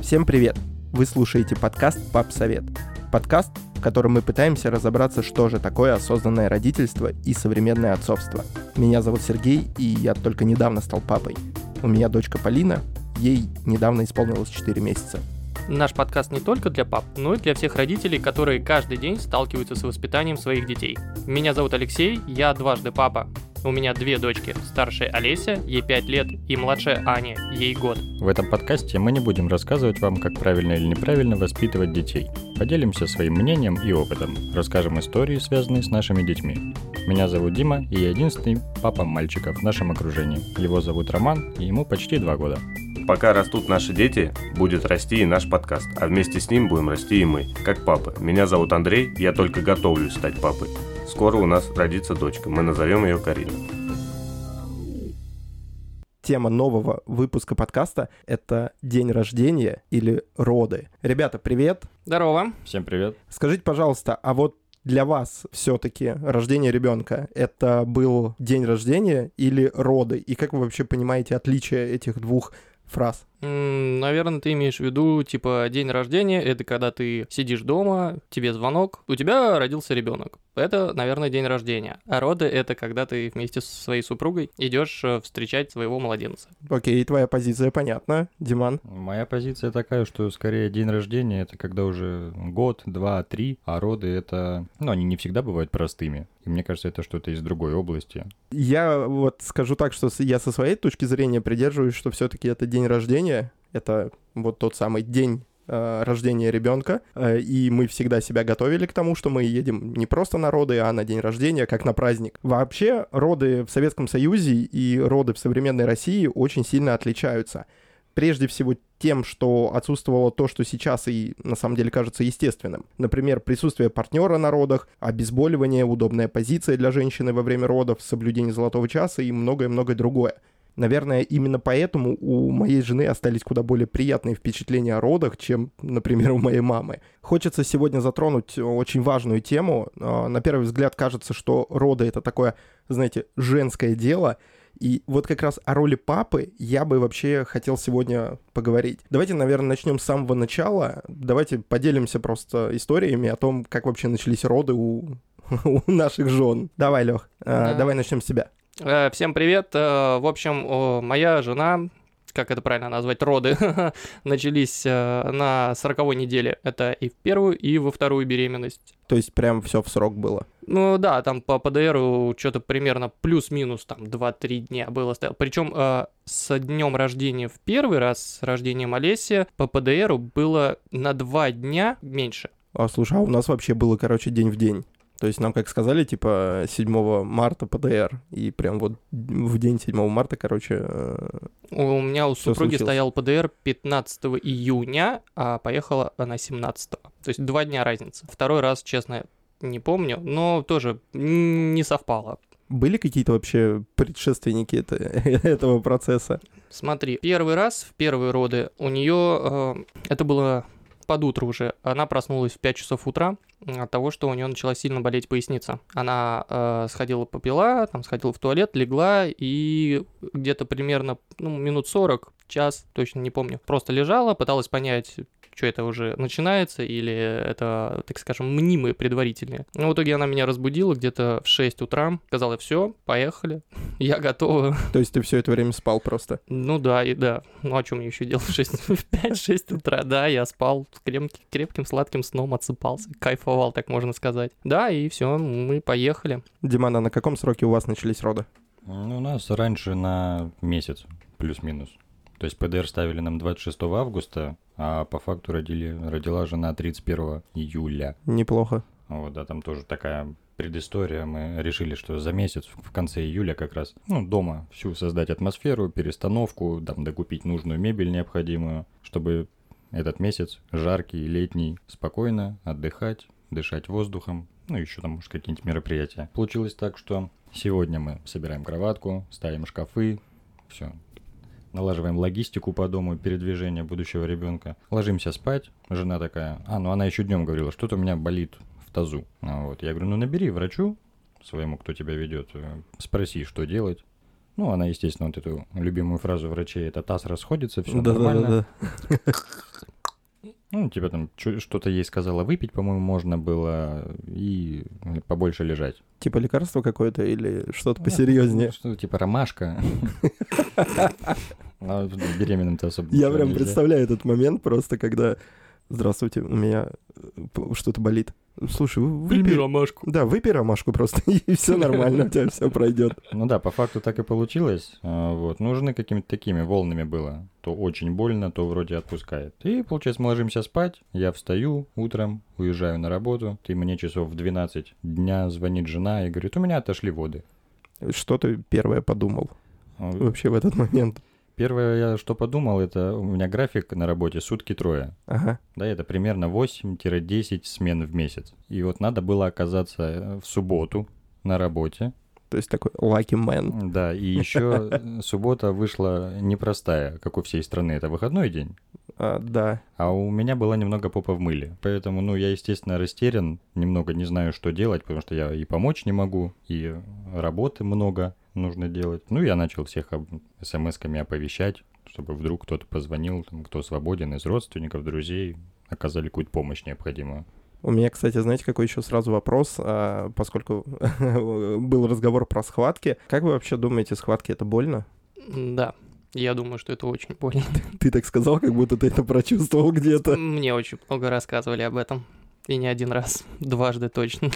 Всем привет! Вы слушаете подкаст «Пап Совет». Подкаст, в котором мы пытаемся разобраться, что же такое осознанное родительство и современное отцовство. Меня зовут Сергей, и я только недавно стал папой. У меня дочка Полина, ей недавно исполнилось 4 месяца. Наш подкаст не только для пап, но и для всех родителей, которые каждый день сталкиваются с воспитанием своих детей. Меня зовут Алексей, я дважды папа. У меня две дочки. Старшая Олеся, ей 5 лет, и младшая Аня, ей год. В этом подкасте мы не будем рассказывать вам, как правильно или неправильно воспитывать детей. Поделимся своим мнением и опытом. Расскажем истории, связанные с нашими детьми. Меня зовут Дима, и я единственный папа мальчиков в нашем окружении. Его зовут Роман, и ему почти два года. Пока растут наши дети, будет расти и наш подкаст, а вместе с ним будем расти и мы, как папы. Меня зовут Андрей, я только готовлюсь стать папой. Скоро у нас родится дочка, мы назовем ее Карина. Тема нового выпуска подкаста — это день рождения или роды. Ребята, привет! Здорово. Всем привет. Скажите, пожалуйста, а вот для вас все-таки рождение ребенка это был день рождения или роды? И как вы вообще понимаете отличие этих двух фраз? Наверное, ты имеешь в виду, типа, день рождения, это когда ты сидишь дома, тебе звонок, у тебя родился ребенок. Это, наверное, день рождения. А роды это когда ты вместе со своей супругой идешь э, встречать своего младенца. Окей, твоя позиция понятна. Диман? Моя позиция такая, что скорее день рождения это когда уже год, два, три, а роды это... Ну, они не всегда бывают простыми. И мне кажется, это что-то из другой области. Я вот скажу так, что я со своей точки зрения придерживаюсь, что все-таки это день рождения, это вот тот самый день рождения ребенка, э, и мы всегда себя готовили к тому, что мы едем не просто на роды, а на день рождения, как на праздник. Вообще, роды в Советском Союзе и роды в современной России очень сильно отличаются. Прежде всего тем, что отсутствовало то, что сейчас и на самом деле кажется естественным. Например, присутствие партнера на родах, обезболивание, удобная позиция для женщины во время родов, соблюдение золотого часа и многое-многое другое. Наверное, именно поэтому у моей жены остались куда более приятные впечатления о родах, чем, например, у моей мамы. Хочется сегодня затронуть очень важную тему. А, На первый взгляд кажется, что роды — это такое, знаете, женское дело, и вот как раз о роли папы я бы вообще хотел сегодня поговорить. Давайте, наверное, начнем с самого начала. Давайте поделимся просто историями о том, как вообще начались роды у, у наших жен. Давай, Лех, Да. давай начнем с себя. Э, Всем привет. Э, В общем, моя жена, как это правильно назвать, роды, начались э, на 40 неделе. Это и в первую, и во вторую беременность. То есть прям все в срок было. Ну да, там по ПДРу что-то примерно плюс-минус там 2-3 дня было. Причем э, с днем рождения в первый раз, с рождением Олеси, по ПДРу было на 2 дня меньше. А слушай, а у нас вообще было, короче, день в день. То есть нам, как сказали, типа 7 марта ПДР, и прям вот в день 7 марта, короче, э, У меня у супруги случилось. стоял ПДР 15 июня, а поехала она 17. То есть два дня разницы. Второй раз, честно, не помню, но тоже не совпало. были какие-то вообще предшественники это- этого процесса? Смотри, первый раз в первые роды у нее это было под утро уже. Она проснулась в 5 часов утра от того, что у нее начала сильно болеть поясница. Она э, сходила попила, там сходила в туалет, легла и где-то примерно ну, минут 40, час, точно не помню, просто лежала, пыталась понять, что это уже начинается или это, так скажем, мнимые предварительные. Но в итоге она меня разбудила где-то в 6 утра, сказала, все, поехали, я готова. То есть ты все это время спал просто? Ну да, и да. Ну а что мне еще делать в 6, в 5-6 утра? Да, я спал с крем- крепким сладким сном, отсыпался, кайфовал, так можно сказать. Да, и все, мы поехали. Диман, а на каком сроке у вас начались роды? Ну, у нас раньше на месяц, плюс-минус. То есть ПДР ставили нам 26 августа, а по факту родили, родила жена 31 июля. Неплохо. Вот, да, там тоже такая предыстория. Мы решили, что за месяц, в конце июля как раз, ну, дома всю создать атмосферу, перестановку, там, докупить нужную мебель необходимую, чтобы этот месяц, жаркий, летний, спокойно отдыхать, дышать воздухом, ну, еще там, может, какие-нибудь мероприятия. Получилось так, что сегодня мы собираем кроватку, ставим шкафы, все, налаживаем логистику по дому, передвижение будущего ребенка. Ложимся спать. Жена такая, а, ну она еще днем говорила, что-то у меня болит в тазу. А вот, я говорю, ну набери врачу своему, кто тебя ведет, э, спроси, что делать. Ну, она, естественно, вот эту любимую фразу врачей, это таз расходится, все Да, да, нормально. да, да. Ну, типа там что-то ей сказала выпить, по-моему, можно было, и побольше лежать. Типа лекарство какое-то или что-то Ну, посерьезнее? Что типа ромашка. А беременным-то особо Я прям представляю этот момент просто, когда «Здравствуйте, у меня э, что-то болит». Слушай, Прими выпей... ромашку. Да, выпей ромашку просто, и все нормально, у тебя все пройдет. Ну да, по факту так и получилось. А, Вот. Нужны какими-то такими волнами было. То очень больно, то вроде отпускает. И, получается, мы ложимся спать. Я встаю утром, уезжаю на работу. Ты мне часов в 12 дня звонит жена и говорит, у меня отошли воды. Что ты первое подумал А, вообще в этот момент? Первое, я что подумал, это у меня график на работе сутки трое. Ага. Да, это примерно 8-10 смен в месяц. И вот надо было оказаться э, в субботу на работе. То есть такой lucky man. Да, и еще суббота вышла непростая, как у всей страны. Это выходной день. А, да. А у меня была немного попа в мыле. Поэтому, ну, я, естественно, растерян, немного не знаю, что делать, потому что я и помочь не могу, и работы много нужно делать. Ну, я начал всех смс-ками оповещать, чтобы вдруг кто-то позвонил, там, кто свободен из родственников, друзей, оказали какую-то помощь необходимую. У меня, кстати, знаете, какой еще сразу вопрос, а, поскольку был разговор про схватки. Как вы вообще думаете, схватки это больно? Да, я думаю, что это очень больно. Ты так сказал, как будто ты это прочувствовал где-то. Мне очень много рассказывали об этом. И не один раз, дважды точно.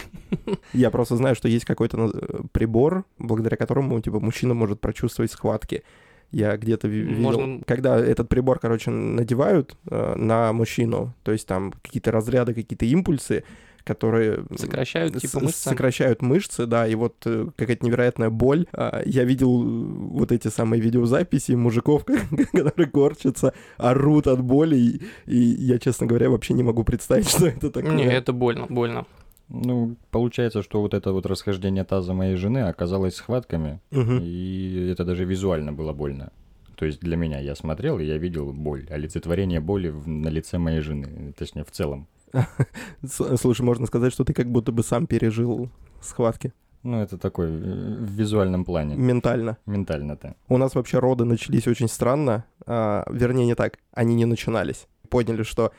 Я просто знаю, что есть какой-то прибор, благодаря которому, типа, мужчина может прочувствовать схватки. Я где-то ви- видел, Можно- когда этот прибор, короче, надевают э, на мужчину, то есть там какие-то разряды, какие-то импульсы, которые Сокращают типа мышцы. сокращают мышцы, да, и вот э, какая-то невероятная боль. А, Я видел э, вот эти самые видеозаписи мужиков, которые корчатся, орут от боли, и, и я, честно говоря, вообще не могу представить, что это такое. Не, это больно, больно. Ну, получается, что вот это вот расхождение таза моей жены оказалось схватками, Мгм. и это даже визуально было больно. То есть для меня я смотрел, и я видел боль, олицетворение боли в- на лице моей жены, точнее, в целом. Слушай, можно сказать, что ты как будто бы сам пережил схватки Ну, это такой э, в визуальном плане, ментально. ментально-то. У нас вообще роды начались очень странно. а, вернее, не так. Они не начинались. Поняли, что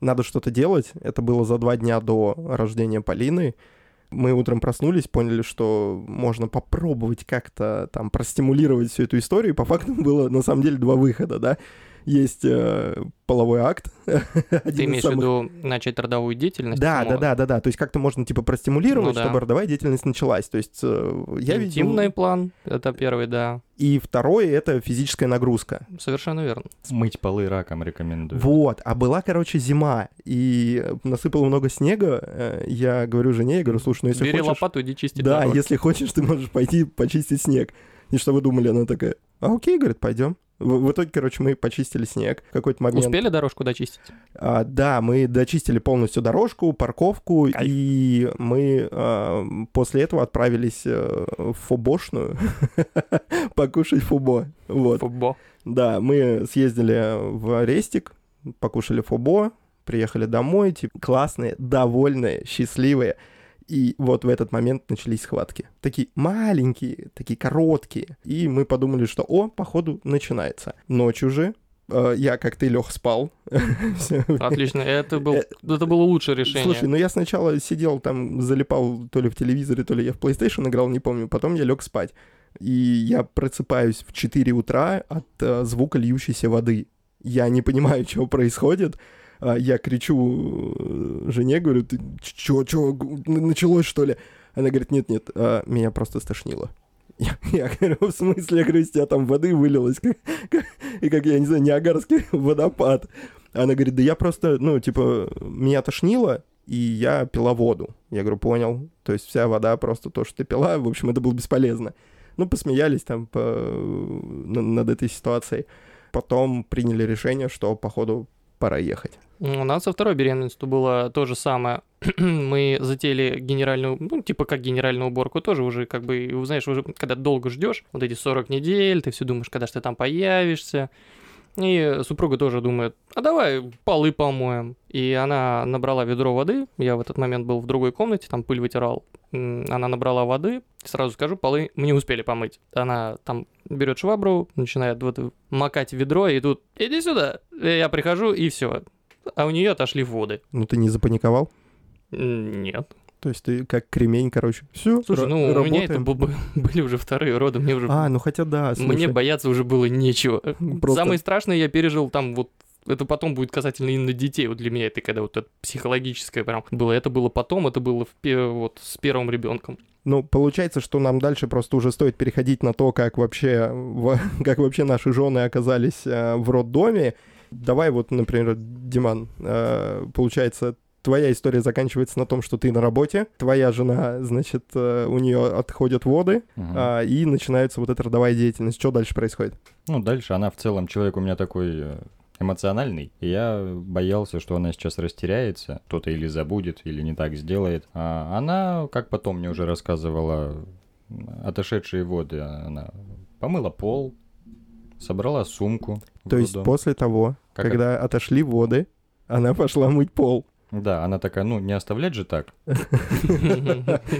надо что-то делать. Это было за два дня до рождения Полины. Мы утром проснулись, поняли, что можно попробовать как-то там простимулировать всю эту историю. И по факту было на самом деле два выхода, да. Есть э, половой акт. Ты имеешь в самых виду начать родовую деятельность? да, да, да, да, да. То есть как-то можно типа простимулировать, Ну да. чтобы родовая деятельность началась. То есть э, я видел... Интимный план, это первый, да. И второе это физическая нагрузка. Совершенно верно. Мыть полы раком рекомендую. Вот, а была, короче, зима, и насыпало много снега. э, Я говорю жене, я говорю, слушай, ну если Бери хочешь... лопату, иди чисти Да, дорогу. если хочешь, ты можешь пойти почистить снег. И что вы думали? Она такая, а окей, говорит, пойдем. В, в итоге, короче, мы почистили снег. Какой-то момент... Успели дорожку дочистить? А, да, мы дочистили полностью дорожку, парковку, и мы а, после этого отправились э, в фубошную покушать фубо. Вот. Фубо. Да, мы съездили в Рестик, покушали фубо, приехали домой, типа, классные, довольные, счастливые. И вот в этот момент начались схватки. Такие маленькие, такие короткие. И мы подумали, что, о, походу, начинается. Ночью же э, я, как ты, Лех, спал. Отлично. Это, был, Э, это было лучшее решение. Слушай, ну я сначала сидел там, залипал то ли в телевизоре, то ли я в PlayStation играл, не помню. Потом я лег спать. И я просыпаюсь в 4 утра от э, звука льющейся воды. Я не понимаю, что происходит. А, Я кричу э, жене, говорю, ты чё, чё, началось что ли? Она говорит, нет-нет, а, меня просто стошнило. Я, я говорю, в смысле? Я говорю, из тебя там воды вылилось, как, как- и как, я не знаю, Ниагарский водопад. Она говорит, да я просто, ну, типа, меня тошнило, и я пила воду. Я говорю, понял. То есть вся вода просто то, что ты пила, в общем, это было бесполезно. Ну, посмеялись там по, на- над этой ситуацией. Потом приняли решение, что, походу, пора ехать. У нас со второй беременностью было то же самое. Мы затеяли генеральную, ну, типа как генеральную уборку, тоже уже как бы, знаешь, уже когда долго ждешь, вот эти 40 недель, ты все думаешь, когда же ты там появишься, И супруга тоже думает, а давай полы помоем. И она набрала ведро воды, я в этот момент был в другой комнате, там пыль вытирал. Она набрала воды, сразу скажу, полы мы не успели помыть. Она там берет швабру, начинает вот макать ведро, и тут иди сюда. Я прихожу, и все. А у нее отошли воды. Ну ты не запаниковал? Нет. То есть ты как кремень, короче, все, Слушай, ну у меня это были уже вторые роды, мне уже А, ну хотя да, Мне слушай, бояться уже было нечего. Просто- Самое страшное я пережил там вот это потом будет касательно именно детей. Вот для меня это когда вот это психологическое прям было. Это было потом, это было в вот с первым ребенком. Ну, получается, что нам дальше просто уже стоит переходить на то, как вообще, как вообще наши жены оказались э, в роддоме. Давай вот, например, Диман, э, получается, твоя история заканчивается на том, что ты на работе, твоя жена, значит, э, у нее отходят воды, а, и начинается вот эта родовая деятельность. Что дальше происходит? Ну, дальше она в целом, человек у меня такой э, эмоциональный, и я боялся, что она сейчас растеряется, кто-то или забудет, или не так сделает. А она, как потом мне уже рассказывала, отошедшие воды, она помыла пол, собрала сумку. То есть после того, Как когда отошли воды, она пошла мыть пол. Да, она такая, ну, не оставлять же так.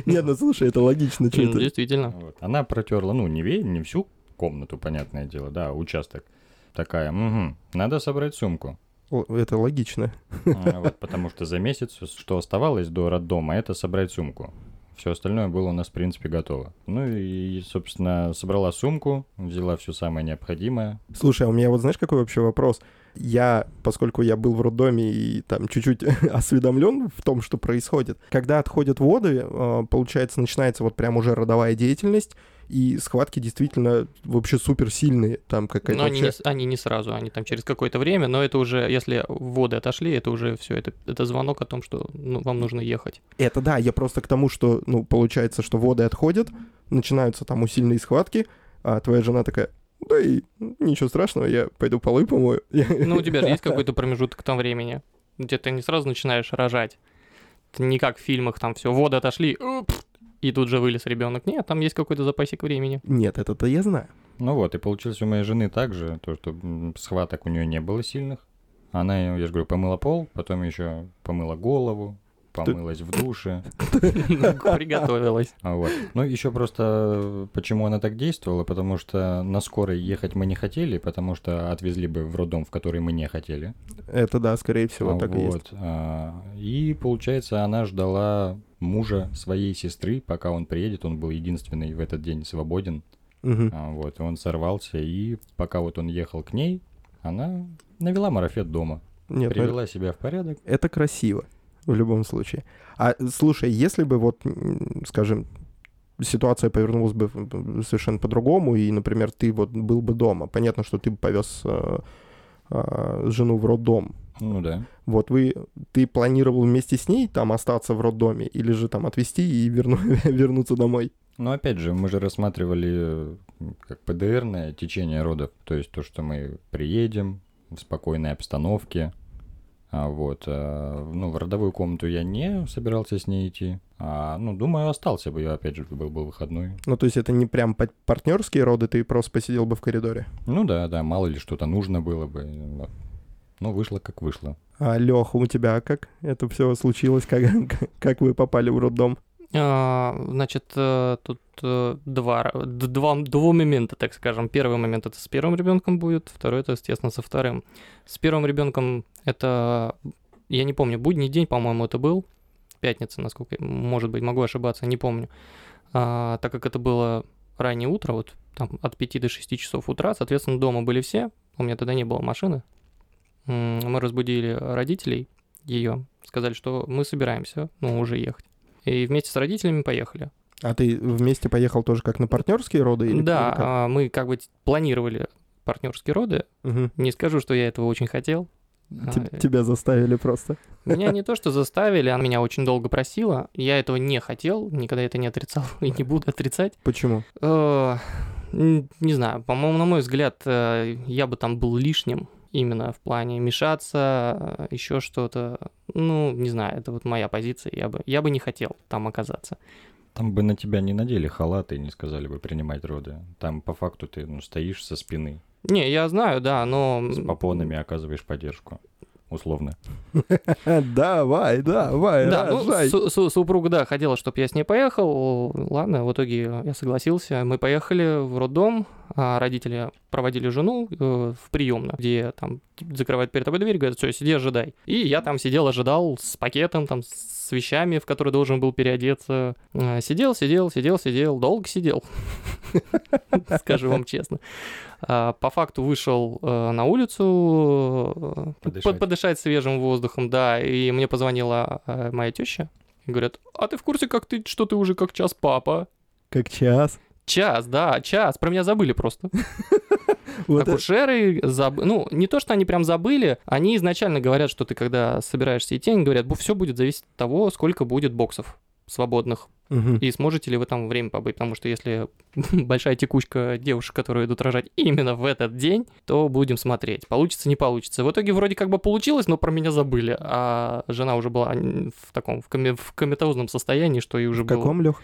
Нет, ну слушай, это логично, что это? Действительно. Она протерла, ну, не, не всю комнату, понятное дело, да, участок. Такая, угу, надо собрать сумку. Это логично. А, вот, потому что за месяц, что оставалось до роддома, это собрать сумку. Все остальное было у нас, в принципе, готово. Ну и, собственно, собрала сумку, взяла все самое необходимое. Слушай, а у меня вот знаешь, какой вообще вопрос? Я, поскольку я был в роддоме и там чуть-чуть осведомлен в том, что происходит, когда отходят воды, э, получается, начинается вот прям уже родовая деятельность, и схватки действительно вообще супер сильные, там какая-то Но они не, вообще... они не сразу, они там через какое-то время, но это уже, если воды отошли, это уже все, это, это звонок о том, что ну, вам нужно ехать. Это да, я просто к тому, что, ну, получается, что воды отходят, начинаются там усиленные схватки, а твоя жена такая, да и ничего страшного, я пойду полы помою. Ну, у тебя же есть какой-то промежуток там времени, где ты не сразу начинаешь рожать. Это не как в фильмах, там все, воды отошли, и тут же вылез ребенок. Нет, там есть какой-то запасик времени. Нет, это-то я знаю. Ну вот, и получилось у моей жены также, то, что схваток у нее не было сильных. Она, я же говорю, помыла пол, потом еще помыла голову, помылась в душе. Приготовилась. А Вот. Ну, еще просто э, почему она так действовала, потому что на скорой ехать мы не хотели, потому что отвезли бы в роддом, в который мы не хотели. Это да, скорее всего, А так и есть. а, И, получается, она ждала мужа своей сестры, пока он приедет. Он был единственный в этот день свободен. А, Вот, он сорвался, и пока вот он ехал к ней, она навела марафет дома. Нет, ну, Привела себя в порядок. это красиво в любом случае. А слушай, если бы вот, скажем, ситуация повернулась бы совершенно по-другому, и, например, ты вот был бы дома, понятно, что ты бы повез э, э, жену в роддом. Ну да. Вот вы, ты планировал вместе с ней там остаться в роддоме, или же там отвезти и верну- вернуться домой? Но опять же, мы же рассматривали как ПДРное течение родов. То есть то, что мы приедем в спокойной обстановке. А вот, а, ну, в родовую комнату я не собирался с ней идти. А, ну, думаю, остался бы я, опять же, был бы выходной. Ну, то есть это не прям па- партнерские роды, ты просто посидел бы в коридоре. Ну да, да, мало ли что-то нужно было бы. Ну, вышло как вышло. А Леха, у тебя как это все случилось? Как, как вы попали в роддом? А, Значит, э, тут э, два, два, два момента, так скажем. Первый момент это с первым ребенком будет, второй это, естественно, со вторым. С первым ребенком это, я не помню, будний день, по-моему, это был, пятница, насколько, может быть, могу ошибаться, не помню. А, так как это было раннее утро, вот там от 5 до 6 часов утра, соответственно, дома были все, у меня тогда не было машины. Мы разбудили родителей ее, сказали, что мы собираемся, ну, уже ехать. И вместе с родителями поехали. А ты вместе поехал тоже как на партнерские роды? Или да, или как? а, мы как бы планировали партнерские роды. Мгм. Не скажу, что я этого очень хотел. А, Тебя заставили просто. Меня не то, что заставили, она меня очень долго просила. Я этого не хотел, никогда это не отрицал и не буду отрицать. Почему? Э, Не знаю, по-моему, на мой взгляд, э, я бы там был лишним именно в плане мешаться, еще что-то. Ну, не знаю, это вот моя позиция. Я бы, я бы не хотел там оказаться. Там бы на тебя не надели халаты и не сказали бы принимать роды. Там по факту ты ну, стоишь со спины. Не, я знаю, да, но... С попонами оказываешь поддержку. Условно. Давай, давай, Да, ну, супруга, да, хотела, чтобы я с ней поехал. Ладно, в итоге я согласился. Мы поехали в роддом, а родители проводили жену э, в приемную, где там закрывают перед тобой дверь, говорят, все, сиди, ожидай. И я там сидел, ожидал с пакетом, там, с вещами, в которые должен был переодеться. Э, Сидел, сидел, сидел, сидел, долго сидел, скажу вам честно. А, По факту вышел э, на улицу э, Подышать. под- подышать свежим воздухом, да, и мне позвонила э, моя теща. Говорят, а ты в курсе, как ты, что ты уже как час папа? Как час. Час, да, час. Про меня забыли просто. Вот Акушеры, заб... ну, не то, что они прям забыли, они изначально говорят, что ты, когда собираешься идти, они говорят, все будет зависеть от того, сколько будет боксов свободных, Мгм. и сможете ли вы там время побыть, потому что если большая текучка девушек, которые идут рожать именно в этот день, то будем смотреть, получится, не получится. В итоге вроде как бы получилось, но про меня забыли, а жена уже была в таком, в, коме- в коматозном состоянии, что и уже В было... каком, Лех?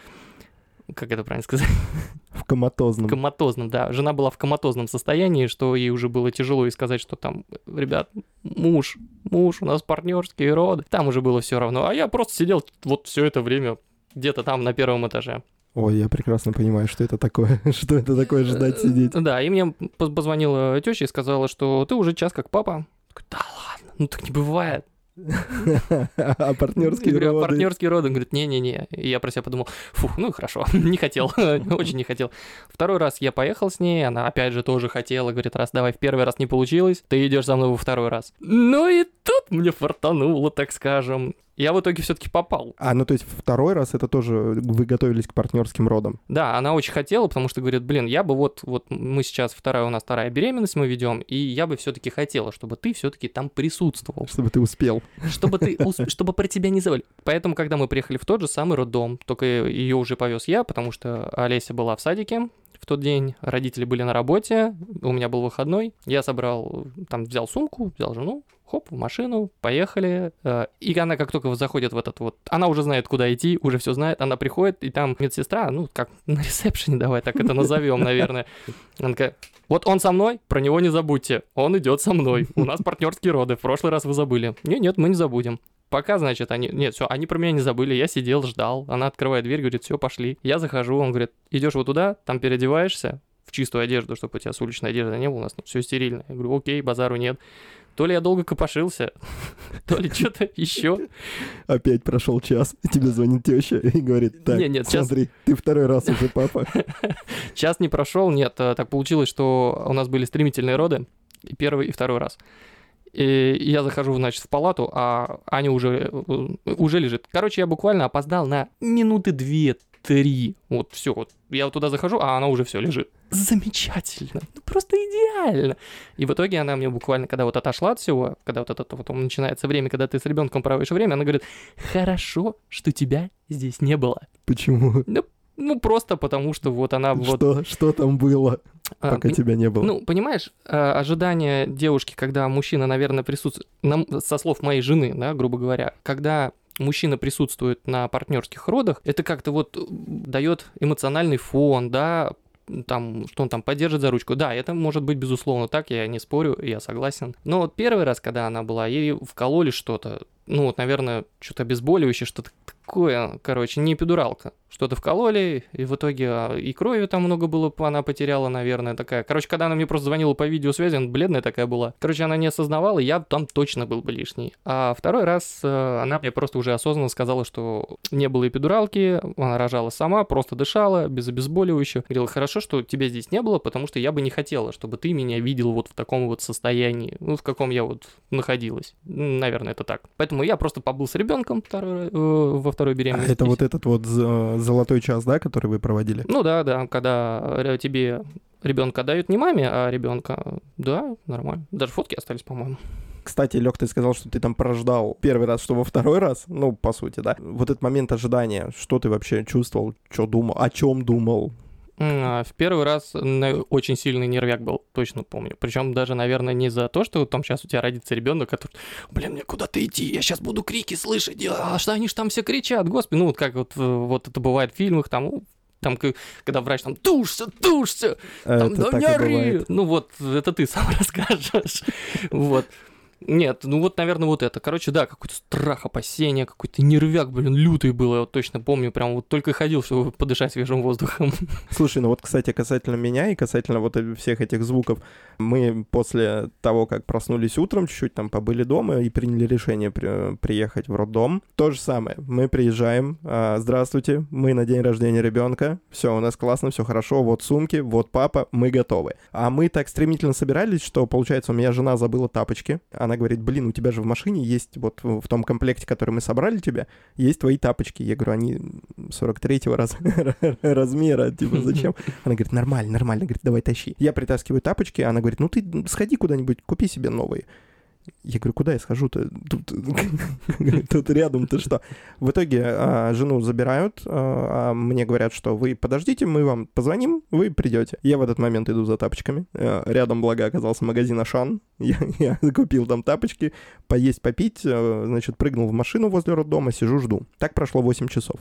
Как это правильно сказать? В коматозном. коматозном, да. Жена была в коматозном состоянии, что ей уже было тяжело и сказать, что там, ребят, муж, муж, у нас партнерские роды. Там уже было все равно. А я просто сидел вот все это время где-то там на первом этаже. Ой, я прекрасно понимаю, что это такое. Что это такое ждать сидеть. Да, и мне поз- позвонила теща и сказала, что ты уже час как папа. Да ладно, ну так не бывает. А партнерские а роды? партнерский роды? Он говорит, не-не-не. И я про себя подумал, фух, ну хорошо, не хотел, очень не хотел. Второй раз я поехал с ней, она опять же тоже хотела, говорит, раз давай в первый раз не получилось, ты идешь со мной во второй раз. Ну и тут мне фартануло, так скажем. Я в итоге все-таки попал. А, ну то есть второй раз это тоже вы готовились к партнерским родам. Да, она очень хотела, потому что говорит, блин, я бы вот, вот мы сейчас вторая у нас вторая беременность мы ведем, и я бы все-таки хотела, чтобы ты все-таки там присутствовал. Чтобы ты успел. чтобы ты чтобы про тебя не забыли. Поэтому, когда мы приехали в тот же самый роддом, только ее уже повез я, потому что Олеся была в садике в тот день, родители были на работе, у меня был выходной, я собрал, там, взял сумку, взял жену, хоп, в машину, поехали, э, и она как только заходит в этот вот, она уже знает, куда идти, уже все знает, она приходит, и там медсестра, ну, как на ресепшене, давай так это назовем, наверное, она такая, вот он со мной, про него не забудьте. Он идет со мной. У нас партнерские роды. В прошлый раз вы забыли. Нет, нет, мы не забудем. Пока, значит, они... Нет, все, они про меня не забыли. Я сидел, ждал. Она открывает дверь, говорит, все, пошли. Я захожу, он говорит, идешь вот туда, там переодеваешься в чистую одежду, чтобы у тебя с уличной одежды не было, у нас все стерильно. Я говорю, окей, базару нет. То ли я долго копошился, то ли что-то еще. Опять прошел час, тебе звонит теща и говорит, так, Не, нет, сейчас- смотри, ты второй раз уже папа. Час не прошел, нет, э, так получилось, что у нас были стремительные роды, и первый, и второй раз. И я захожу, значит, в палату, а Аня уже, э, уже лежит. Короче, я буквально опоздал на минуты две-три. Вот все, вот я вот туда захожу, а она уже все лежит. Замечательно, ну просто идеально. И в итоге она мне буквально, когда вот отошла от всего, когда вот это вот начинается время, когда ты с ребенком проводишь время, она говорит, хорошо, что тебя здесь не было. Почему? Ну, просто потому, что вот она вот... Что, что там было, а, пока пон- тебя не было? Ну, понимаешь, э, ожидание девушки, когда мужчина, наверное, присутствует, нам- со слов моей жены, да, грубо говоря, когда мужчина присутствует на партнерских родах, это как-то вот дает эмоциональный фон, да, там, что он там поддержит за ручку. Да, это может быть, безусловно, так, я не спорю, я согласен. Но вот первый раз, когда она была, ей вкололи что-то, ну вот, наверное, что-то обезболивающее, что-то такое, короче, не эпидуралка. Что-то вкололи, и в итоге а, и крови там много было, она потеряла, наверное, такая. Короче, когда она мне просто звонила по видеосвязи, она бледная такая была. Короче, она не осознавала, я там точно был бы лишний. А второй раз э, она мне просто уже осознанно сказала, что не было эпидуралки, она рожала сама, просто дышала, без обезболивающего. Говорила, хорошо, что тебя здесь не было, потому что я бы не хотела, чтобы ты меня видел вот в таком вот состоянии, ну, в каком я вот находилась. Наверное, это так. Поэтому я просто побыл с ребенком второй, э, во второй А беременности. это вот этот вот з- золотой час, да, который вы проводили? Ну да, да, когда тебе ребенка дают не маме, а ребенка, да, нормально. Даже фотки остались, по-моему. Кстати, Лёг, ты сказал, что ты там прождал первый раз, что во второй раз, ну, по сути, да. Вот этот момент ожидания, что ты вообще чувствовал, что думал, о чем думал? А В первый раз на- очень сильный нервяк был, точно помню. Причем даже, наверное, не за то, что там сейчас у тебя родится ребенок, который, блин, мне куда-то идти, я сейчас буду крики слышать, а что они ж там все кричат, господи, ну вот как вот, э, вот это бывает в фильмах, там, Там, когда врач там тушься, тушься, там, да не ори!» Ну вот, это ты сам расскажешь. Вот. Нет, ну вот, наверное, вот это. Короче, да, какой-то страх, опасение, какой-то нервяк, блин, лютый был, я вот точно помню, прям вот только ходил, чтобы подышать свежим воздухом. Слушай, ну вот, кстати, касательно меня и касательно вот всех этих звуков, мы после того, как проснулись утром, чуть-чуть там побыли дома и приняли решение при- приехать в роддом. То же самое. Мы приезжаем, а, здравствуйте, мы на день рождения ребенка, все, у нас классно, все хорошо, вот сумки, вот папа, мы готовы. А мы так стремительно собирались, что, получается, у меня жена забыла тапочки. Она говорит, блин, у тебя же в машине есть, вот в в том комплекте, который мы собрали тебе, есть твои тапочки. Я говорю, они 43-го раз, размера, типа, зачем? Она говорит, нормально, нормально, говорит, давай тащи. Я притаскиваю тапочки, она говорит, ну ты сходи куда-нибудь, купи себе новые. Я говорю, куда я схожу-то? Тут, тут рядом ты что? В итоге а, жену забирают, а, а мне говорят, что вы подождите, мы вам позвоним, вы придете. Я в этот момент иду за тапочками. А, Рядом, благо, оказался магазин Ашан. Я, я купил там тапочки, поесть, попить, а, значит, прыгнул в машину возле роддома, сижу, жду. Так прошло 8 часов.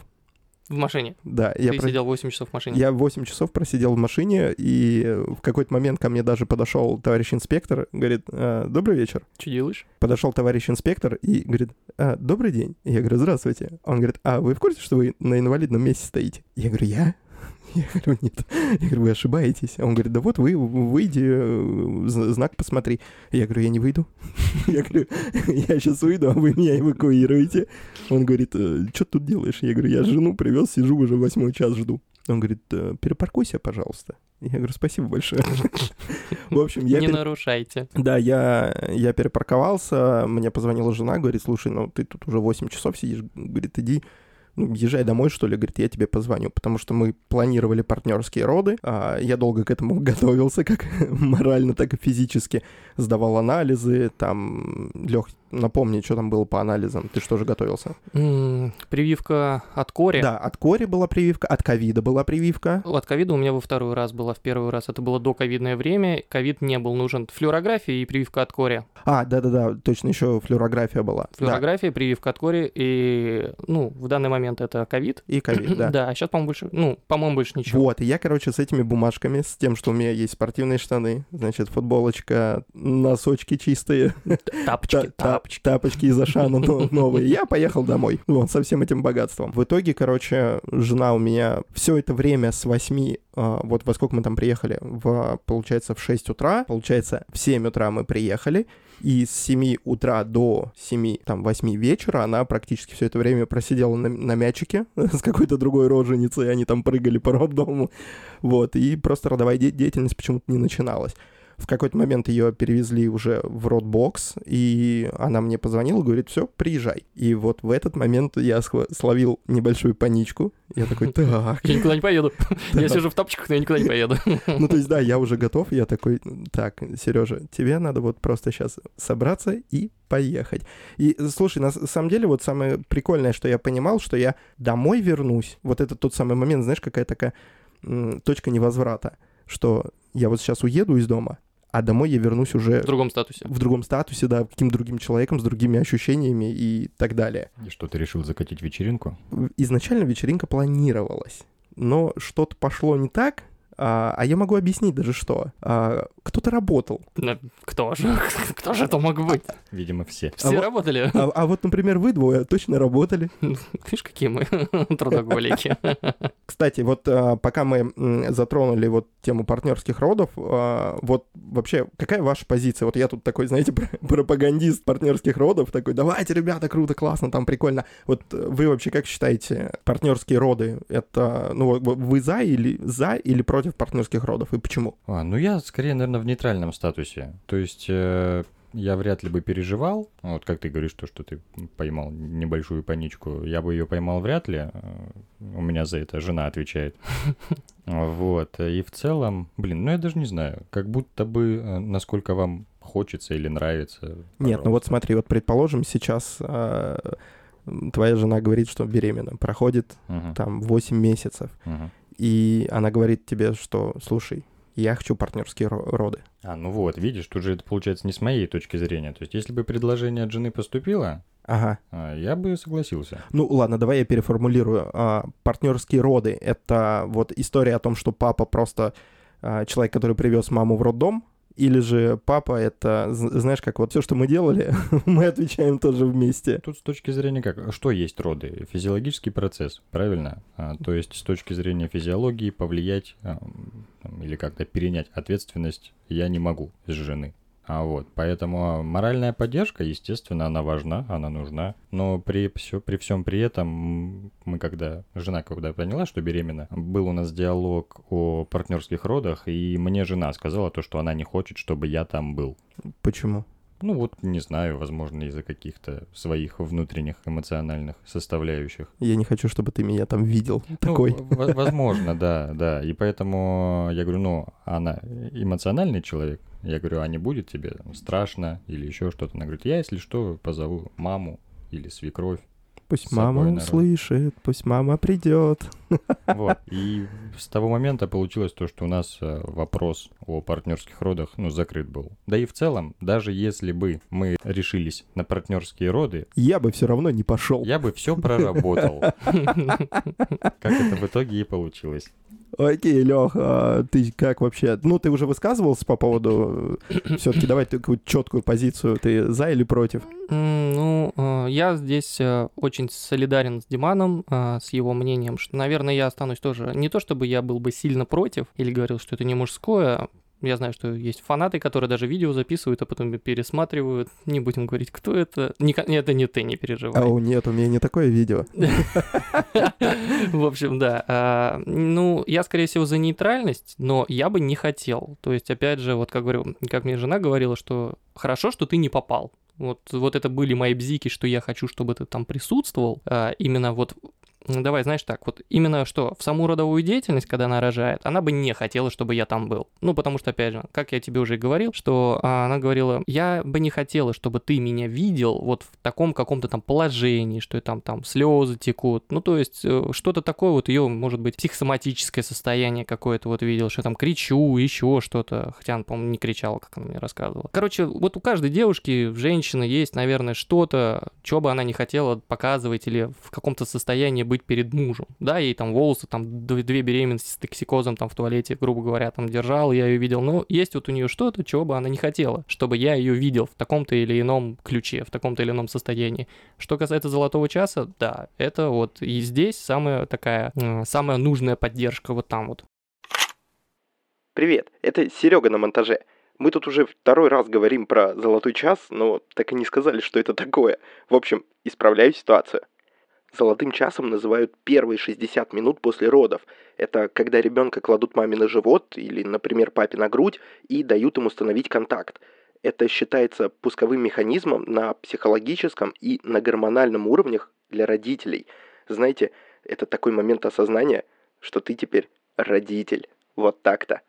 В машине. Да, я Ты про- сидел 8 часов в машине. я 8 часов просидел в машине, и в какой-то момент ко мне даже подошел товарищ инспектор, говорит, «А, добрый вечер. Что делаешь? Подошел товарищ инспектор и говорит, «А, добрый день. Я говорю, здравствуйте. Он говорит, а вы в курсе, что вы на инвалидном месте стоите? Я говорю, я? Я говорю, нет. Я говорю, вы ошибаетесь. Он говорит, да вот вы выйди, э, знак посмотри. Я говорю, я не выйду. Я говорю, я сейчас выйду, а вы меня эвакуируете. Он говорит, что ты тут делаешь? Я говорю, я жену привез, сижу уже восьмой час жду. Он говорит, «Э, перепаркуйся, пожалуйста. Я говорю, спасибо большое. В общем, я Не пере- нарушайте. да, я, я перепарковался, мне позвонила жена, говорит, слушай, ну ты тут уже 8 часов сидишь, говорит, иди, ну, езжай домой, что ли, говорит, я тебе позвоню, потому что мы планировали партнерские роды, а я долго к этому готовился, как морально, так и физически, сдавал анализы, там, Лех, напомни, что там было по анализам, ты что же готовился? М, Прививка от кори. Да, от кори была прививка, от ковида была прививка, От ковида у меня во второй раз была. В первый раз это было до ковидное время. Ковид не был нужен. Флюорография и прививка от кори. а, да-да-да, точно еще флюорография была, да, Флюорография, прививка от кори и, ну, в данный момент это ковид. и ковид, да. Да, а сейчас, по-моему, больше, ну, по-моему, больше ничего. Вот, и я, короче, с этими бумажками, с тем, что у меня есть спортивные штаны, значит, футболочка, носочки чистые, Тапочки, та- та- тапочки. тапочки из Ашана но- новые, я поехал домой, вот, со всем этим богатством. В итоге, короче, жена у меня все это время с 8, а, вот во сколько мы там приехали, в, получается, в 6 утра, получается, в 7 утра мы приехали, и с 7 утра до 7, там, 8 вечера она практически все это время просидела на, на мячике с какой-то другой роженицей, они там прыгали по роддому, вот, и просто родовая де- деятельность почему-то не начиналась. В какой-то момент ее перевезли уже в родбокс, и она мне позвонила, говорит, все, приезжай. И вот в этот момент я словил небольшую паничку. Я такой, так, Я никуда не поеду. Я сижу в тапочках, но я никуда не поеду. ну, то есть, да, я уже готов. Я такой, так, Сережа, тебе надо вот просто сейчас собраться и поехать. И, слушай, на самом деле, вот самое прикольное, что я понимал, что я домой вернусь. Вот это тот самый момент, знаешь, какая такая точка невозврата, что я вот сейчас уеду из дома, а домой я вернусь уже В другом статусе. в другом статусе, да, каким-то другим человеком, с другими ощущениями и так далее. И что, ты решил закатить вечеринку? Изначально вечеринка планировалась, но что-то пошло не так, а, а я могу объяснить даже что. А, кто-то работал. Кто же? Кто же это мог быть? Видимо, все. Все вот- работали. А, а вот, например, вы двое точно работали. Видишь, какие мы трудоголики. Кстати, вот а, пока мы затронули вот тему партнерских родов, а, вот вообще какая ваша позиция? Вот я тут такой, знаете, пр- пропагандист партнерских родов, такой, давайте, ребята, круто, классно, там прикольно. Вот э, вы вообще как считаете, партнерские роды, это, ну, вы за или за или против партнерских родов и почему? А, ну я скорее, наверное, в нейтральном статусе. То есть э, я вряд ли бы переживал. Вот как ты говоришь, то, что ты поймал небольшую паничку. Я бы ее поймал вряд ли. Э, У меня за это жена отвечает. Вот. И в целом, блин, ну я даже не знаю. Как будто бы, э, насколько вам хочется или нравится. Нет, ну вот смотри, вот предположим, сейчас м, твоя жена говорит, что беременна, проходит Мгм, там 8 месяцев, мгм. И она говорит тебе, что, слушай, я хочу партнерские ро- роды. А, ну вот, видишь, тут же это получается не с моей точки зрения. То есть, если бы предложение от жены поступило, Ага. А, Я бы согласился. Ну ладно, давай я переформулирую. А, партнерские роды — это вот история о том, что папа просто а, человек, который привез маму в роддом, или же папа — это, знаешь, как вот все, что мы делали, мы отвечаем тоже вместе. Тут с точки зрения как, что есть роды? Физиологический процесс, правильно? А, то есть с точки зрения физиологии повлиять а, или как-то перенять ответственность я не могу с жены. А вот, поэтому моральная поддержка, естественно, она важна, она нужна. Но при, все, при всем при этом, мы когда, жена когда поняла, что беременна, был у нас диалог о партнерских родах, и мне жена сказала то, что она не хочет, чтобы я там был. Почему? Ну вот, не знаю, возможно, из-за каких-то своих внутренних эмоциональных составляющих. Я не хочу, чтобы ты меня там видел Ну, такой. возможно, да, да. И поэтому я говорю, ну, она эмоциональный человек. Я говорю, а не будет тебе страшно или еще что-то? Она говорит, я, если что, позову маму или свекровь. Пусть мама народ. услышит, пусть мама придет. Вот. И с того момента получилось то, что у нас э, вопрос о партнерских родах, ну, закрыт был. Да и в целом, даже если бы мы решились на партнерские роды, Я бы все равно не пошел. я бы все проработал. Как это в итоге и получилось. Окей, Лех, а ты как вообще? Ну, ты уже высказывался по поводу... Все-таки давай такую четкую позицию. Ты за или против? Ну, э, я здесь э, очень солидарен с Диманом, э, с его мнением, что, наверное, я останусь тоже... Не то чтобы я был бы сильно против или говорил, что это не мужское, я знаю, что есть фанаты, которые даже видео записывают, а потом пересматривают. Не будем говорить, кто это. Не, это не ты, не переживай. О, нет, у меня не такое видео. В общем, да. А, Ну, я, скорее всего, за нейтральность, но я бы не хотел. То есть, опять же, вот как говорю, как мне жена говорила, что хорошо, что ты не попал. Вот, вот это были мои бзики, что я хочу, чтобы ты там присутствовал. А, Именно вот Давай, знаешь так, вот именно что, в саму родовую деятельность, когда она рожает, она бы не хотела, чтобы я там был. Ну, потому что, опять же, как я тебе уже и говорил, что а, она говорила, я бы не хотела, чтобы ты меня видел вот в таком каком-то там положении, что там, там слезы текут. Ну, то есть, э, что-то такое вот ее, может быть, психосоматическое состояние какое-то вот видел, что там кричу, еще что-то. Хотя она, по-моему, не кричала, как она мне рассказывала. Короче, вот у каждой девушки, женщины есть, наверное, что-то, что бы она не хотела показывать или в каком-то состоянии быть перед мужем. Да, ей там волосы, там две, беременности с токсикозом там в туалете, грубо говоря, там держал, я ее видел. Но есть вот у нее что-то, чего бы она не хотела, чтобы я ее видел в таком-то или ином ключе, в таком-то или ином состоянии. Что касается золотого часа, да, это вот и здесь самая такая, м, самая нужная поддержка вот там вот. Привет, это Серега на монтаже. Мы тут уже второй раз говорим про золотой час, но так и не сказали, что это такое. В общем, исправляю ситуацию. Золотым часом называют первые 60 минут после родов. Это когда ребенка кладут маме на живот или, например, папе на грудь и дают им установить контакт. Это считается пусковым механизмом на психологическом и на гормональном уровнях для родителей. Знаете, это такой момент осознания, что ты теперь родитель. Вот так-то.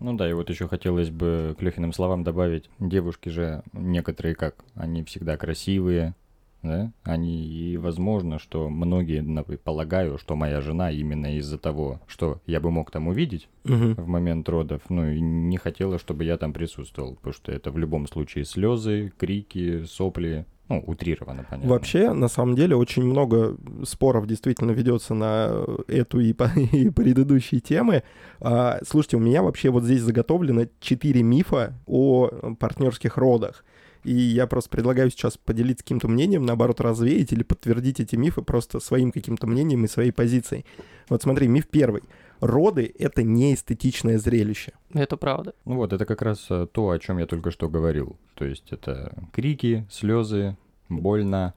Ну да, и вот еще хотелось бы к Лехиным словам добавить, девушки же некоторые как, они всегда красивые, да, они, и возможно, что многие, полагаю, что моя жена именно из-за того, что я бы мог там увидеть в момент родов, ну, и не хотела, чтобы я там присутствовал, потому что это в любом случае слезы, крики, сопли, ну, утрированно, понятно. Вообще, на самом деле, очень много споров действительно ведется на эту и, по- и предыдущие темы. А, слушайте, у меня вообще вот здесь заготовлено 4 мифа о партнерских родах. И я просто предлагаю сейчас поделиться каким-то мнением, наоборот, развеять или подтвердить эти мифы просто своим каким-то мнением и своей позицией. Вот смотри, миф первый. Роды — это не эстетичное зрелище. Это правда. Ну вот, это как раз э, то, о чем я только что говорил. То есть это крики, слезы, больно.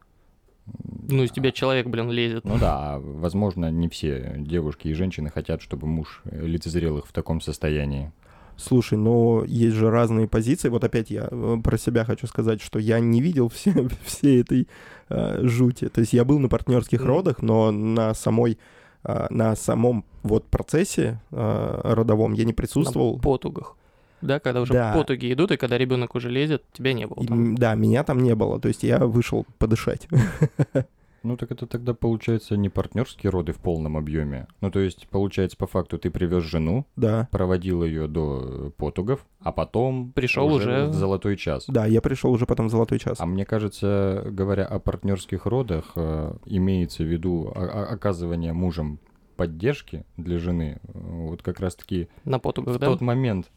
Ну, из тебя человек, блин, лезет. Ну да, а, возможно, не все девушки и женщины хотят, чтобы муж э, лицезрел их в таком состоянии. Слушай, но есть же разные позиции. Вот опять я э, про себя хочу сказать, что я не видел все, всей этой э, жути. То есть я был на партнерских родах, но на самой э, на самом вот процессе э, родовом я не присутствовал. На потугах. Да, когда уже Да. потуги идут, и когда ребенок уже лезет, тебя не было И, там. м, да, меня там не было. То есть я вышел подышать. Ну так это тогда получается не партнерские роды в полном объеме. Ну то есть получается по факту ты привез жену, Да. проводил ее до потугов, а потом Пришел уже- в золотой час. Да, я пришел уже потом в золотой час. А мне кажется, говоря о партнерских родах, э, имеется в виду оказывание мужем поддержки для жены. Э, Вот как раз-таки На потугах, в да? тот момент,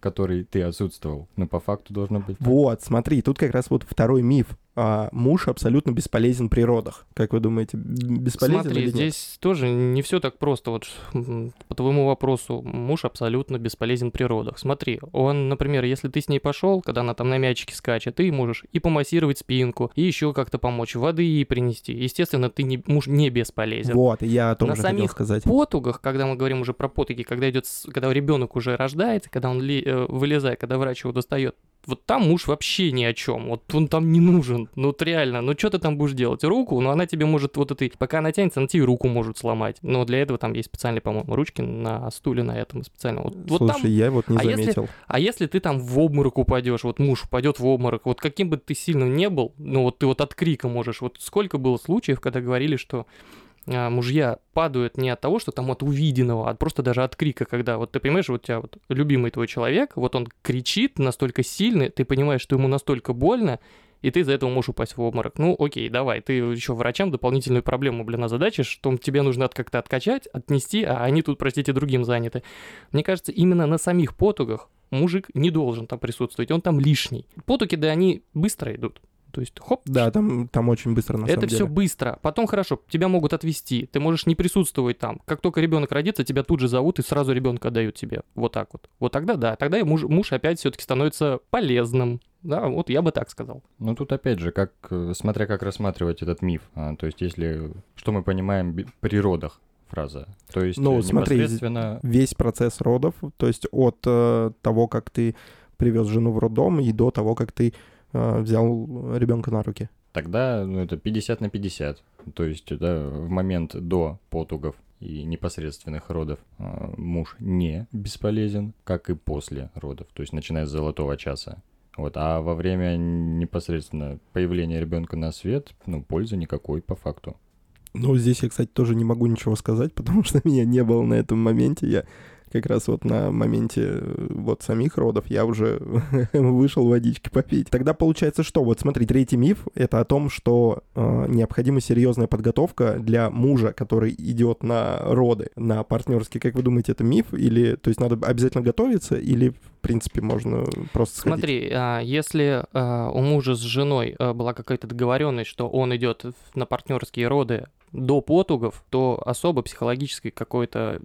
который ты отсутствовал. Но по факту должно быть. Вот, смотри, тут как раз вот второй миф. А, муж абсолютно бесполезен при родах. Как вы думаете, бесполезен Смотри, или нет? здесь тоже не все так просто. Вот по твоему вопросу, муж абсолютно бесполезен при родах. Смотри, он, например, если ты с ней пошел, когда она там на мячике скачет, ты можешь и помассировать спинку, и еще как-то помочь, воды ей принести. Естественно, ты не, муж не бесполезен. Вот, я о том На же хотел самих сказать. потугах, когда мы говорим уже про потуги, когда идет, когда ребенок уже рождается, когда он ли- э, вылезает, когда врач его достает, вот там муж вообще ни о чем, вот он там не нужен, ну вот реально, ну что ты там будешь делать? Руку, ну она тебе может вот этой, пока она тянется, она тебе руку может сломать, но для этого там есть специальные, по-моему, ручки на стуле на этом специально. Вот, вот Слушай, там, я вот не а если- заметил. а если ты там в обморок упадешь, вот муж упадет в обморок, вот каким бы ты сильным не был, ну вот ты вот от крика можешь, вот сколько было случаев, когда говорили, что мужья падают не от того, что там от увиденного, а просто даже от крика, когда вот ты понимаешь, вот у тебя вот любимый твой человек, вот он кричит настолько сильно, ты понимаешь, что ему настолько больно, и ты из-за этого можешь упасть в обморок. Ну, окей, давай, ты еще врачам дополнительную проблему, блин, озадачишь, что тебе нужно от- как-то откачать, отнести, а они тут, простите, другим заняты. Мне кажется, именно на самих потугах мужик не должен там присутствовать, он там лишний. Потуги, да, они быстро идут. То есть, хоп, Да, там, там очень быстро, на это самом все деле. быстро. Потом хорошо, тебя могут отвезти, ты можешь не присутствовать там. Как только ребенок родится, тебя тут же зовут и сразу ребенка дают тебе. Вот так вот. Вот тогда да, тогда и муж, муж опять все-таки становится полезным. Да, вот я бы так сказал. Ну тут опять же, как, э, смотря как рассматривать этот миф. А, то есть если, что мы понимаем при родах фраза. То есть Ну, э, смотри, непосредственно... Весь процесс родов, то есть от э, того, как ты привез жену в роддом, и до того, как ты взял ребенка на руки. Тогда ну, это 50 на 50. То есть да, в момент до потугов и непосредственных родов э, муж не бесполезен, как и после родов, то есть начиная с золотого часа. Вот, а во время непосредственно появления ребенка на свет, ну, пользы никакой по факту. Ну, здесь я, кстати, тоже не могу ничего сказать, потому что меня не было на этом моменте. Я как раз вот на моменте э, вот самих родов я уже вышел водички попить. Тогда получается что? Вот смотри, третий миф — это о том, что э, необходима серьезная подготовка для мужа, который идет на роды, на партнерские. Как вы думаете, это миф? Или, то есть, надо обязательно готовиться, или, в принципе, можно просто сходить? Смотри, а, если а, у мужа с женой а, была какая-то договоренность, что он идет на партнерские роды до потугов, то особо психологической какой-то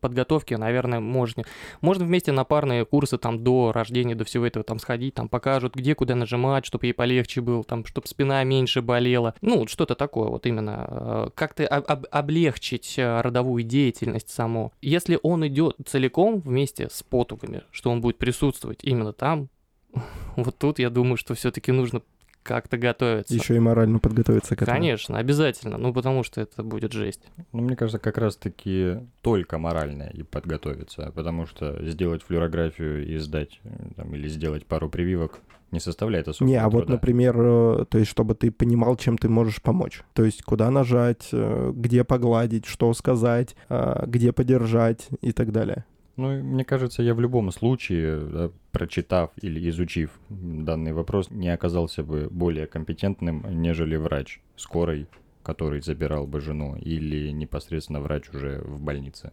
подготовки, наверное, можно. Можно вместе на парные курсы там до рождения, до всего этого там сходить, там покажут, где куда нажимать, чтобы ей полегче было, там, чтобы спина меньше болела. Ну, что-то такое вот именно. э, Как-то об- об- облегчить э, родовую деятельность саму. Если он идет целиком вместе с потугами, что он будет присутствовать именно там, вот тут я думаю, что все-таки нужно как-то готовиться. Еще и морально подготовиться к этому. Конечно, обязательно, ну потому что это будет жесть. Ну, мне кажется, как раз-таки только морально и подготовиться, потому что сделать флюорографию и сдать, там, или сделать пару прививок не составляет особого Не, а вот, труда. например, э, то есть, чтобы ты понимал, чем ты можешь помочь. То есть, куда нажать, э, где погладить, что сказать, э, где подержать и так далее. Ну, мне кажется, я в любом случае, да, прочитав или изучив данный вопрос, не оказался бы более компетентным, нежели врач скорой, который забирал бы жену, или непосредственно врач уже в больнице.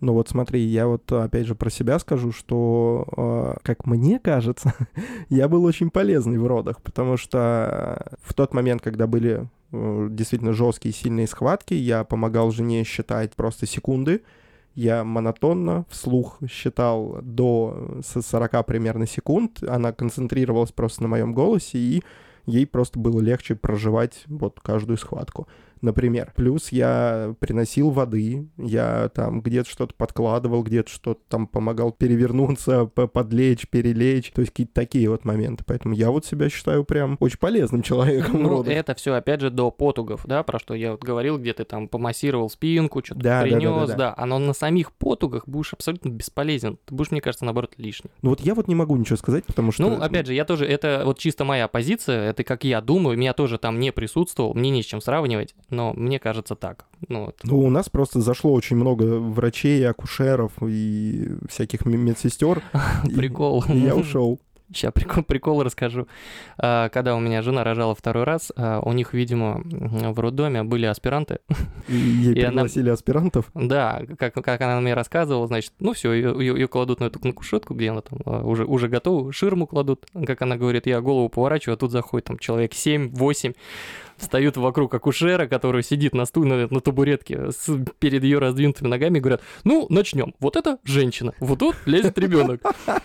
Ну вот смотри, я вот опять же про себя скажу, что, э, как мне кажется, я был очень полезный в родах, потому что в тот момент, когда были э, действительно жесткие сильные схватки, я помогал жене считать просто секунды, я монотонно вслух считал до с- 40 примерно секунд, она концентрировалась просто на моем голосе, и ей просто было легче проживать вот каждую схватку. Например. Плюс я приносил воды, я там где-то что-то подкладывал, где-то что-то там помогал перевернуться, подлечь, перелечь, то есть какие-то такие вот моменты. Поэтому я вот себя считаю прям очень полезным человеком. Ну, это все, опять же, до потугов, да, про что я вот говорил, где ты там помассировал спинку, что-то да, принес, да, да, да, да. да. Оно на самих потугах будешь абсолютно бесполезен. Ты будешь, мне кажется, наоборот, лишний. Ну вот я вот не могу ничего сказать, потому что... Ну, опять же, я тоже, это вот чисто моя позиция, это как я думаю, меня тоже там не присутствовал, мне не с чем сравнивать, но мне кажется так. Ну, вот. ну у нас просто зашло очень много врачей, акушеров и всяких медсестер. Прикол. И я ушел. Сейчас прикол, прикол расскажу. А, когда у меня жена рожала второй раз, а, у них, видимо, в роддоме были аспиранты. И ей и пригласили она... аспирантов? Да, как, как она мне рассказывала, значит, ну все, ее, ее кладут на эту на кушетку, где она там а, уже, уже готова, ширму кладут, как она говорит, я голову поворачиваю, а тут заходит там человек 7-8, встают вокруг акушера, который сидит на стуле, на, на табуретке с, перед ее раздвинутыми ногами и говорят, ну, начнем. Вот это женщина, вот тут лезет ребенок.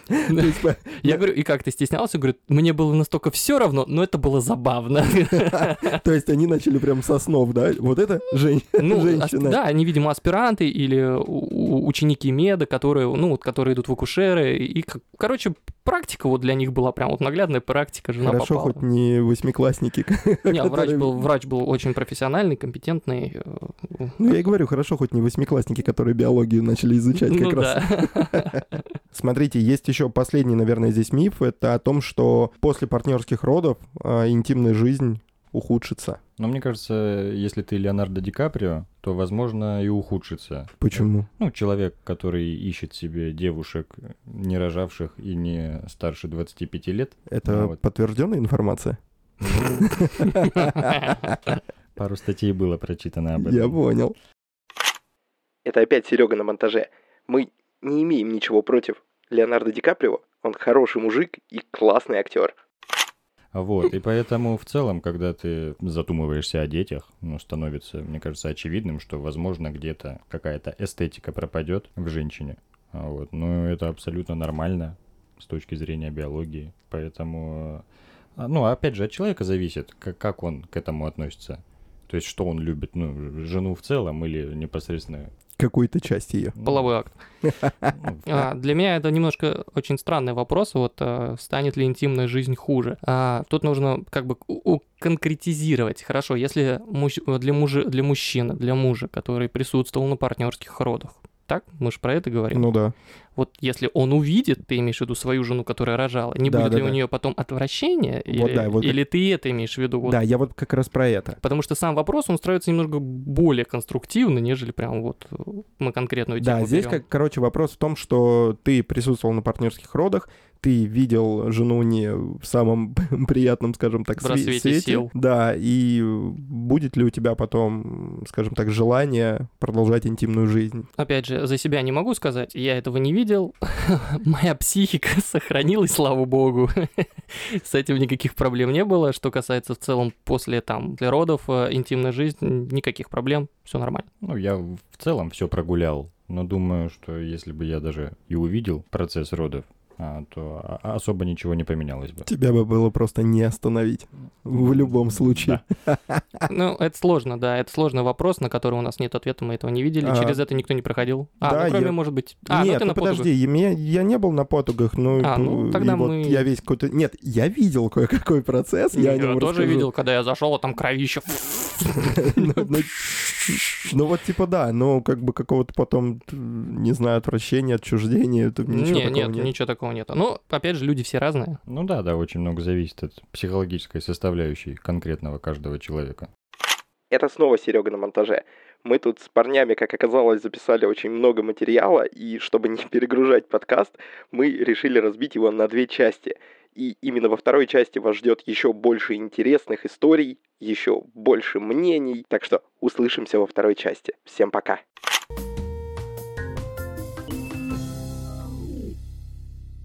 Я говорю, и как ты стеснялся? Говорит, мне было настолько все равно, но это было забавно. То есть они начали прям со снов, да? Вот это ну, женщина. Да, они, видимо, аспиранты или ученики меда, которые, ну, которые идут в акушеры. И, короче, практика вот для них была прям вот наглядная практика, жена Хорошо, попала. хоть не восьмиклассники. Не, врач был, врач был очень профессиональный, компетентный. Э, ну, я и говорю, хорошо, хоть не восьмиклассники, которые биологию начали изучать как ну, раз. Да. Смотрите, есть еще последний, наверное, здесь миф. Это о том, что после партнерских родов э, интимная жизнь ухудшится. Но мне кажется, если ты Леонардо Ди Каприо, то, возможно, и ухудшится. Почему? Ну, человек, который ищет себе девушек, не рожавших и не старше 25 лет. Это вот. подтвержденная информация? Пару статей было прочитано об этом. Я понял. Это опять Серега на монтаже. Мы не имеем ничего против Леонардо Ди Каприо. Он хороший мужик и классный актер. Вот, и поэтому в целом, когда ты задумываешься о детях, ну, становится, мне кажется, очевидным, что, возможно, где-то какая-то эстетика пропадет в женщине. А вот, но это абсолютно нормально с точки зрения биологии, поэтому, ну, опять же, от человека зависит, как, как он к этому относится. То есть, что он любит, ну, жену в целом или непосредственно какой-то части ее. Половой акт. а, для меня это немножко очень странный вопрос. Вот а, станет ли интимная жизнь хуже? А, тут нужно как бы конкретизировать. Хорошо, если муж, для, мужа, для мужчины, для мужа, который присутствовал на партнерских родах, так? Мы же про это говорим. Ну да. Вот если он увидит, ты имеешь в виду свою жену, которая рожала, не да, будет да, ли да. у нее потом отвращение? Вот, или, да, вот или ты это имеешь в виду? Вот? Да, я вот как раз про это. Потому что сам вопрос, он строится немного более конструктивно, нежели прям вот мы конкретную тему Да, здесь, как, короче, вопрос в том, что ты присутствовал на партнерских родах, ты видел жену не в самом приятном, скажем так, свете. Сил. Да, и будет ли у тебя потом, скажем так, желание продолжать интимную жизнь? Опять же, за себя не могу сказать, я этого не видел. Моя психика сохранилась, слава богу. С этим никаких проблем не было. Что касается в целом после там для родов, э, интимной жизни, никаких проблем, все нормально. Ну, я в целом все прогулял но думаю, что если бы я даже и увидел процесс родов, то особо ничего не поменялось бы. Тебя бы было просто не остановить в любом случае. Ну, это сложно, да, это сложный вопрос, на который у нас нет ответа, мы этого не видели, а. через это никто не проходил. А, ну, кроме, может быть... А, нет, ну, подожди, я не был на потугах, ну, а, ну тогда мы... я весь какой-то... Нет, я видел кое-какой процесс, я Я тоже видел, когда я зашел, а там кровище. Ну, вот типа да, но как бы какого-то потом, не знаю, отвращения, отчуждения, ничего такого нет. Нет, ничего такого нету. Ну, опять же, люди все разные. Ну да, да, очень много зависит от психологической составляющей конкретного каждого человека. Это снова Серега на монтаже. Мы тут с парнями, как оказалось, записали очень много материала, и чтобы не перегружать подкаст, мы решили разбить его на две части. И именно во второй части вас ждет еще больше интересных историй, еще больше мнений. Так что услышимся во второй части. Всем пока.